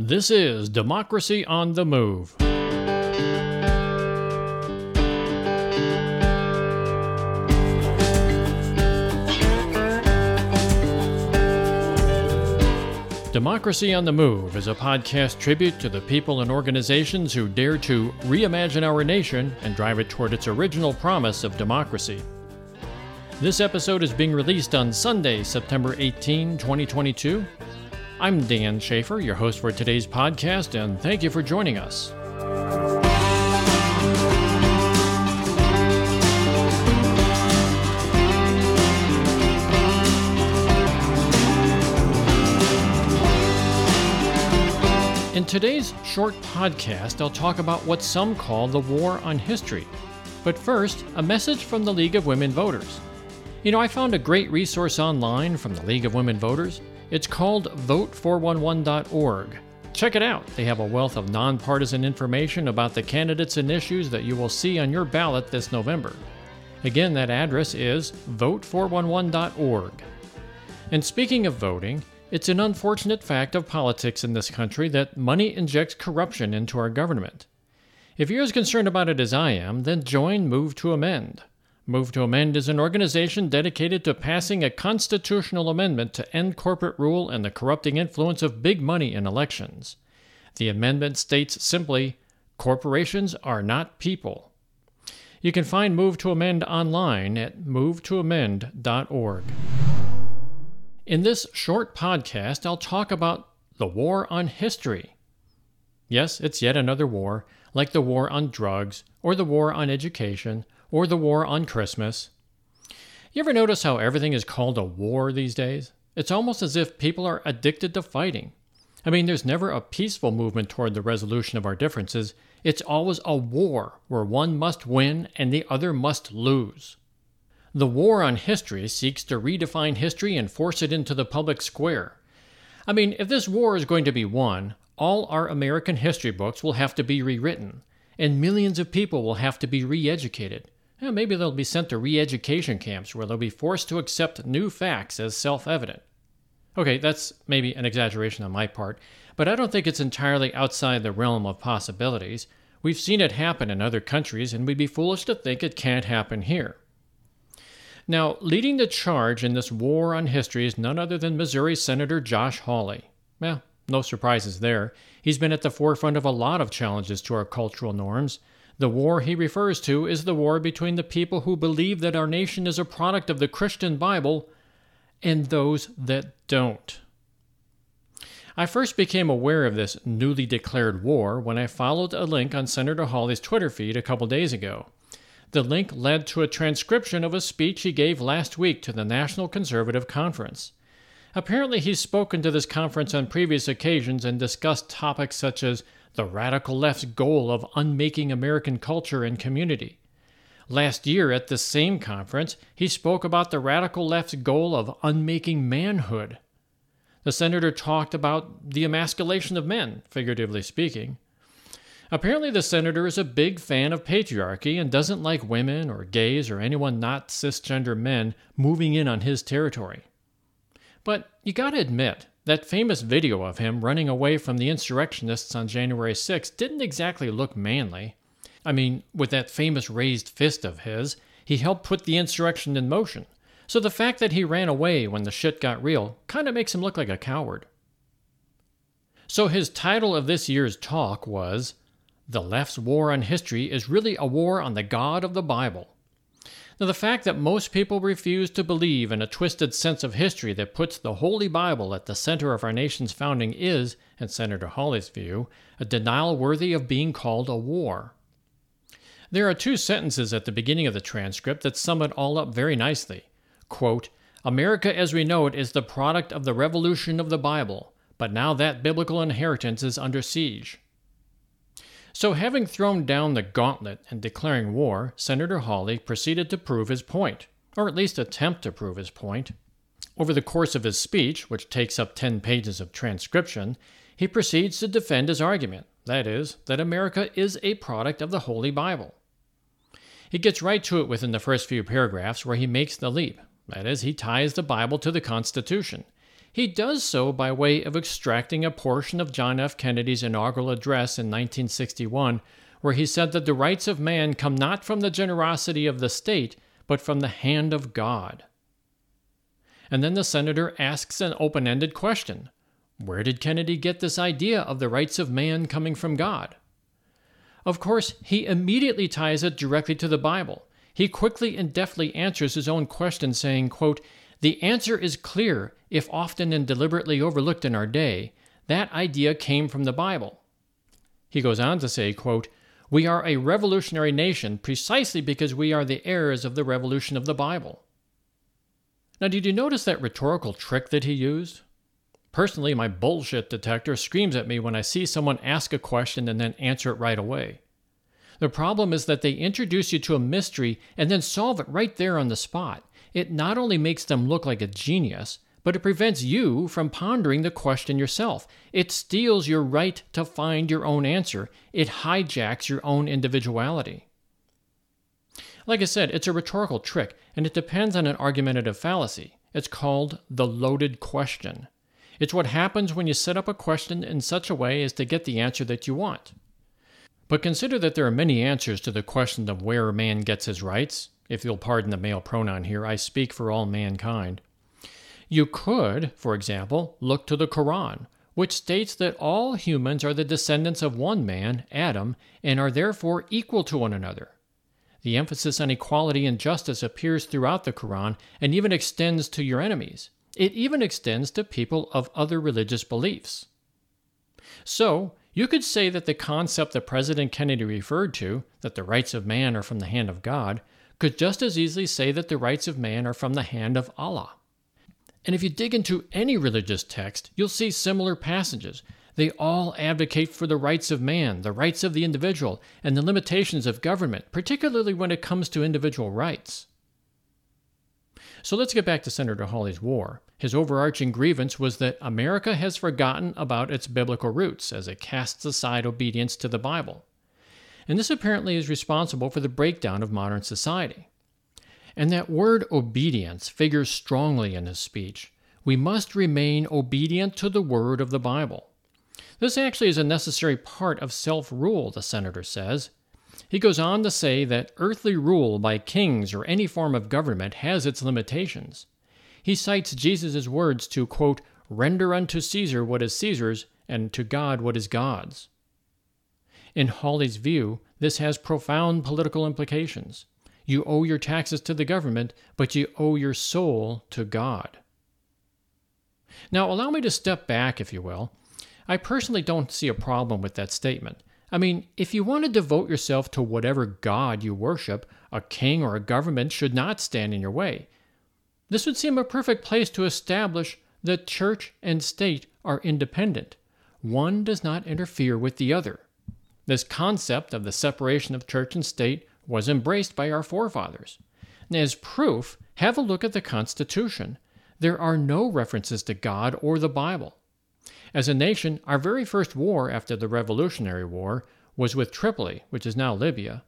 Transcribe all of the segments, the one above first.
This is Democracy on the Move. Democracy on the Move is a podcast tribute to the people and organizations who dare to reimagine our nation and drive it toward its original promise of democracy. This episode is being released on Sunday, September 18, 2022. I'm Dan Schaefer, your host for today's podcast, and thank you for joining us. In today's short podcast, I'll talk about what some call the war on history. But first, a message from the League of Women Voters. You know, I found a great resource online from the League of Women Voters. It's called vote411.org. Check it out. They have a wealth of nonpartisan information about the candidates and issues that you will see on your ballot this November. Again, that address is vote411.org. And speaking of voting, it's an unfortunate fact of politics in this country that money injects corruption into our government. If you're as concerned about it as I am, then join Move to Amend. Move to Amend is an organization dedicated to passing a constitutional amendment to end corporate rule and the corrupting influence of big money in elections. The amendment states simply corporations are not people. You can find Move to Amend online at movetoamend.org. In this short podcast, I'll talk about the war on history. Yes, it's yet another war, like the war on drugs, or the war on education, or the war on Christmas. You ever notice how everything is called a war these days? It's almost as if people are addicted to fighting. I mean, there's never a peaceful movement toward the resolution of our differences. It's always a war where one must win and the other must lose. The war on history seeks to redefine history and force it into the public square. I mean, if this war is going to be won, all our American history books will have to be rewritten, and millions of people will have to be re educated. Maybe they'll be sent to re education camps where they'll be forced to accept new facts as self evident. Okay, that's maybe an exaggeration on my part, but I don't think it's entirely outside the realm of possibilities. We've seen it happen in other countries, and we'd be foolish to think it can't happen here. Now, leading the charge in this war on history is none other than Missouri Senator Josh Hawley. Well, no surprises there. He's been at the forefront of a lot of challenges to our cultural norms. The war he refers to is the war between the people who believe that our nation is a product of the Christian Bible and those that don't. I first became aware of this newly declared war when I followed a link on Senator Hawley's Twitter feed a couple days ago. The link led to a transcription of a speech he gave last week to the National Conservative Conference. Apparently, he's spoken to this conference on previous occasions and discussed topics such as the radical left's goal of unmaking American culture and community. Last year, at the same conference, he spoke about the radical left's goal of unmaking manhood. The senator talked about the emasculation of men, figuratively speaking. Apparently, the senator is a big fan of patriarchy and doesn't like women or gays or anyone not cisgender men moving in on his territory. But you gotta admit, that famous video of him running away from the insurrectionists on January 6 didn't exactly look manly. I mean, with that famous raised fist of his, he helped put the insurrection in motion. So the fact that he ran away when the shit got real kind of makes him look like a coward. So his title of this year's talk was the left's war on history is really a war on the God of the Bible. Now, the fact that most people refuse to believe in a twisted sense of history that puts the Holy Bible at the center of our nation's founding is, in Senator Hawley's view, a denial worthy of being called a war. There are two sentences at the beginning of the transcript that sum it all up very nicely. Quote, America as we know it is the product of the revolution of the Bible, but now that biblical inheritance is under siege. So, having thrown down the gauntlet and declaring war, Senator Hawley proceeded to prove his point, or at least attempt to prove his point. Over the course of his speech, which takes up 10 pages of transcription, he proceeds to defend his argument that is, that America is a product of the Holy Bible. He gets right to it within the first few paragraphs where he makes the leap. That is, he ties the Bible to the Constitution. He does so by way of extracting a portion of John F. Kennedy's inaugural address in 1961, where he said that the rights of man come not from the generosity of the state, but from the hand of God. And then the senator asks an open ended question Where did Kennedy get this idea of the rights of man coming from God? Of course, he immediately ties it directly to the Bible. He quickly and deftly answers his own question, saying, quote, The answer is clear, if often and deliberately overlooked in our day. That idea came from the Bible. He goes on to say, quote, We are a revolutionary nation precisely because we are the heirs of the revolution of the Bible. Now, did you notice that rhetorical trick that he used? Personally, my bullshit detector screams at me when I see someone ask a question and then answer it right away. The problem is that they introduce you to a mystery and then solve it right there on the spot. It not only makes them look like a genius, but it prevents you from pondering the question yourself. It steals your right to find your own answer. It hijacks your own individuality. Like I said, it's a rhetorical trick, and it depends on an argumentative fallacy. It's called the loaded question. It's what happens when you set up a question in such a way as to get the answer that you want. But consider that there are many answers to the question of where a man gets his rights. If you'll pardon the male pronoun here, I speak for all mankind. You could, for example, look to the Quran, which states that all humans are the descendants of one man, Adam, and are therefore equal to one another. The emphasis on equality and justice appears throughout the Quran and even extends to your enemies. It even extends to people of other religious beliefs. So, you could say that the concept that President Kennedy referred to, that the rights of man are from the hand of God, could just as easily say that the rights of man are from the hand of Allah. And if you dig into any religious text, you'll see similar passages. They all advocate for the rights of man, the rights of the individual, and the limitations of government, particularly when it comes to individual rights. So let's get back to Senator Hawley's war. His overarching grievance was that America has forgotten about its biblical roots as it casts aside obedience to the Bible. And this apparently is responsible for the breakdown of modern society. And that word obedience figures strongly in his speech. We must remain obedient to the word of the Bible. This actually is a necessary part of self rule, the senator says. He goes on to say that earthly rule by kings or any form of government has its limitations. He cites Jesus' words to, quote, render unto Caesar what is Caesar's, and to God what is God's. In Hawley's view, this has profound political implications. You owe your taxes to the government, but you owe your soul to God. Now, allow me to step back, if you will. I personally don't see a problem with that statement. I mean, if you want to devote yourself to whatever God you worship, a king or a government should not stand in your way. This would seem a perfect place to establish that church and state are independent. One does not interfere with the other. This concept of the separation of church and state was embraced by our forefathers. As proof, have a look at the Constitution. There are no references to God or the Bible. As a nation, our very first war after the Revolutionary War was with Tripoli, which is now Libya,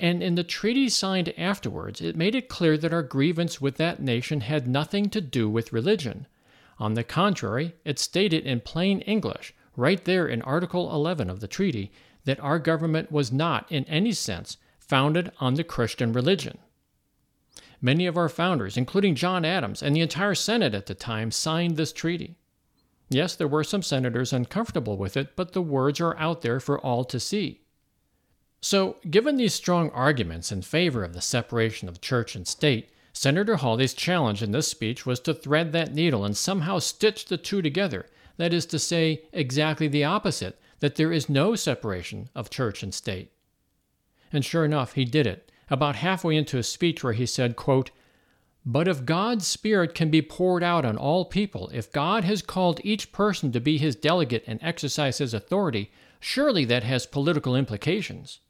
and in the treaty signed afterwards, it made it clear that our grievance with that nation had nothing to do with religion. On the contrary, it stated in plain English, right there in Article 11 of the treaty, that our government was not, in any sense, founded on the Christian religion. Many of our founders, including John Adams and the entire Senate at the time, signed this treaty. Yes, there were some senators uncomfortable with it, but the words are out there for all to see. So, given these strong arguments in favor of the separation of church and state, Senator Hawley's challenge in this speech was to thread that needle and somehow stitch the two together. That is to say, exactly the opposite that there is no separation of church and state. And sure enough, he did it, about halfway into a speech where he said, quote, But if God's Spirit can be poured out on all people, if God has called each person to be his delegate and exercise his authority, surely that has political implications.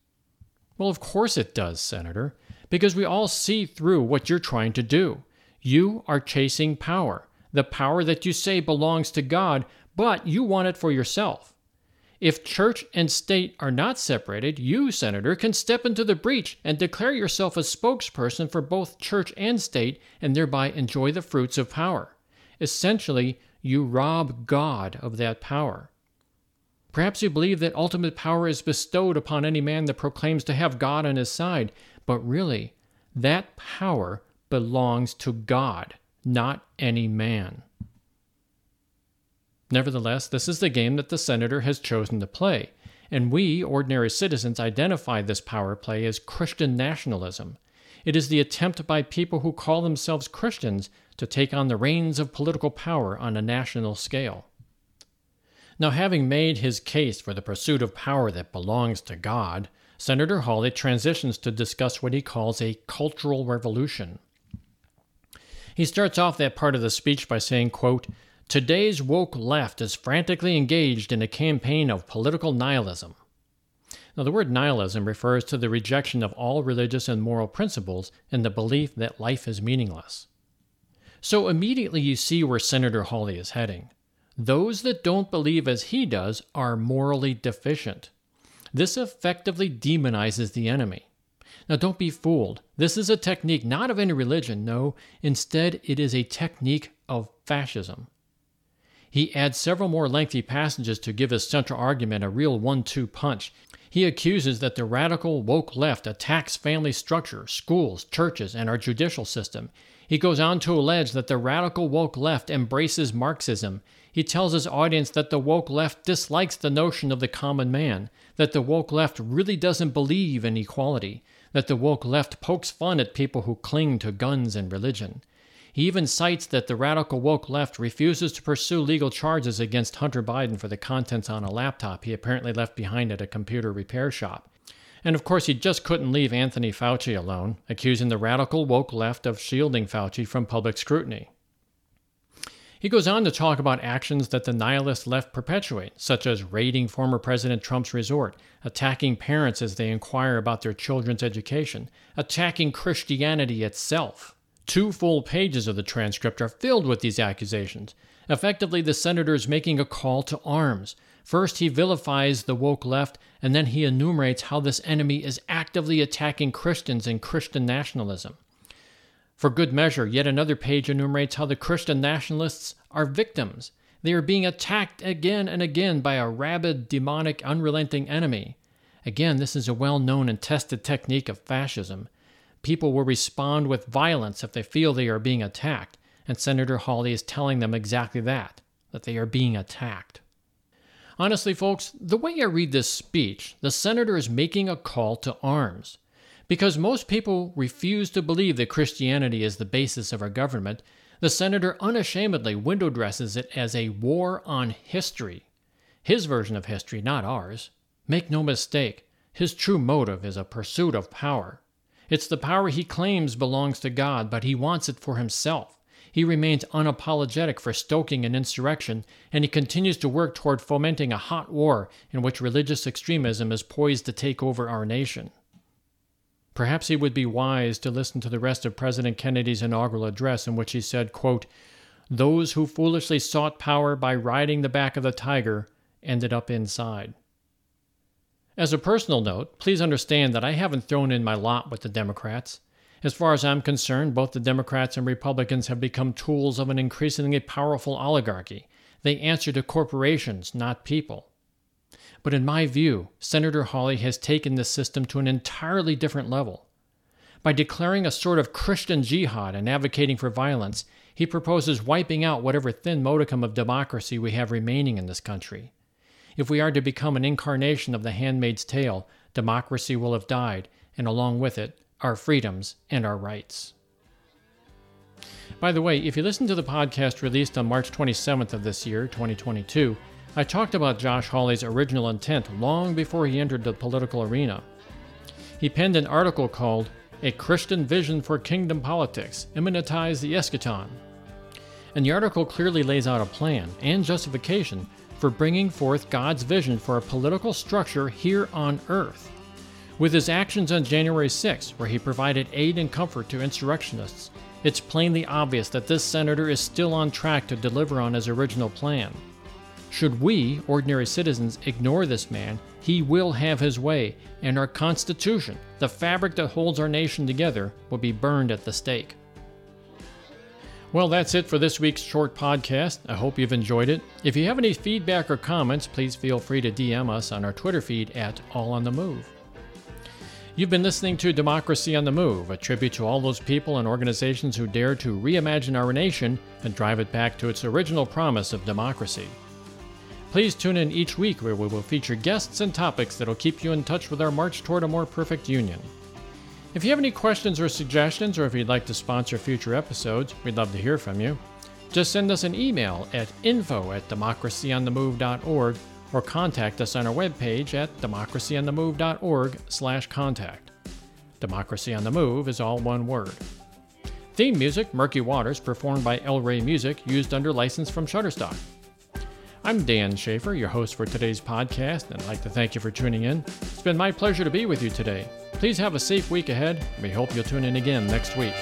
Well, of course it does, Senator, because we all see through what you're trying to do. You are chasing power, the power that you say belongs to God, but you want it for yourself. If church and state are not separated, you, Senator, can step into the breach and declare yourself a spokesperson for both church and state and thereby enjoy the fruits of power. Essentially, you rob God of that power. Perhaps you believe that ultimate power is bestowed upon any man that proclaims to have God on his side, but really, that power belongs to God, not any man. Nevertheless, this is the game that the senator has chosen to play, and we, ordinary citizens, identify this power play as Christian nationalism. It is the attempt by people who call themselves Christians to take on the reins of political power on a national scale. Now, having made his case for the pursuit of power that belongs to God, Senator Hawley transitions to discuss what he calls a cultural revolution. He starts off that part of the speech by saying, quote, Today's woke left is frantically engaged in a campaign of political nihilism. Now, the word nihilism refers to the rejection of all religious and moral principles and the belief that life is meaningless. So, immediately you see where Senator Hawley is heading. Those that don't believe as he does are morally deficient. This effectively demonizes the enemy. Now, don't be fooled. This is a technique not of any religion, no, instead, it is a technique of fascism. He adds several more lengthy passages to give his central argument a real one two punch. He accuses that the radical woke left attacks family structure, schools, churches, and our judicial system. He goes on to allege that the radical woke left embraces Marxism. He tells his audience that the woke left dislikes the notion of the common man, that the woke left really doesn't believe in equality, that the woke left pokes fun at people who cling to guns and religion. He even cites that the radical woke left refuses to pursue legal charges against Hunter Biden for the contents on a laptop he apparently left behind at a computer repair shop. And of course, he just couldn't leave Anthony Fauci alone, accusing the radical woke left of shielding Fauci from public scrutiny. He goes on to talk about actions that the nihilist left perpetuate, such as raiding former President Trump's resort, attacking parents as they inquire about their children's education, attacking Christianity itself. Two full pages of the transcript are filled with these accusations. Effectively, the senator is making a call to arms. First, he vilifies the woke left, and then he enumerates how this enemy is actively attacking Christians and Christian nationalism. For good measure, yet another page enumerates how the Christian nationalists are victims. They are being attacked again and again by a rabid, demonic, unrelenting enemy. Again, this is a well known and tested technique of fascism. People will respond with violence if they feel they are being attacked, and Senator Hawley is telling them exactly that, that they are being attacked. Honestly, folks, the way I read this speech, the senator is making a call to arms. Because most people refuse to believe that Christianity is the basis of our government, the senator unashamedly window dresses it as a war on history. His version of history, not ours. Make no mistake, his true motive is a pursuit of power. It's the power he claims belongs to God, but he wants it for himself. He remains unapologetic for stoking an insurrection, and he continues to work toward fomenting a hot war in which religious extremism is poised to take over our nation. Perhaps he would be wise to listen to the rest of President Kennedy's inaugural address, in which he said, quote, Those who foolishly sought power by riding the back of the tiger ended up inside. As a personal note, please understand that I haven't thrown in my lot with the Democrats. As far as I'm concerned, both the Democrats and Republicans have become tools of an increasingly powerful oligarchy. They answer to corporations, not people. But in my view, Senator Hawley has taken this system to an entirely different level. By declaring a sort of Christian jihad and advocating for violence, he proposes wiping out whatever thin modicum of democracy we have remaining in this country. If we are to become an incarnation of the handmaid's tale, democracy will have died, and along with it, our freedoms and our rights. By the way, if you listen to the podcast released on March 27th of this year, 2022, I talked about Josh Hawley's original intent long before he entered the political arena. He penned an article called A Christian Vision for Kingdom Politics Immanentize the Eschaton. And the article clearly lays out a plan and justification for bringing forth God's vision for a political structure here on earth. With his actions on January 6, where he provided aid and comfort to insurrectionists, it's plainly obvious that this senator is still on track to deliver on his original plan. Should we, ordinary citizens, ignore this man, he will have his way, and our Constitution, the fabric that holds our nation together, will be burned at the stake. Well, that's it for this week's short podcast. I hope you've enjoyed it. If you have any feedback or comments, please feel free to DM us on our Twitter feed at All on the Move. You've been listening to Democracy on the Move, a tribute to all those people and organizations who dare to reimagine our nation and drive it back to its original promise of democracy. Please tune in each week where we will feature guests and topics that will keep you in touch with our march toward a more perfect union. If you have any questions or suggestions, or if you'd like to sponsor future episodes, we'd love to hear from you. Just send us an email at info at democracyonthemove.org or contact us on our webpage at democracyonthemove.org slash contact. Democracy on the Move is all one word. Theme music, Murky Waters, performed by El Rey Music, used under license from Shutterstock. I'm Dan Schaefer, your host for today's podcast, and I'd like to thank you for tuning in. It's been my pleasure to be with you today. Please have a safe week ahead, and we hope you'll tune in again next week.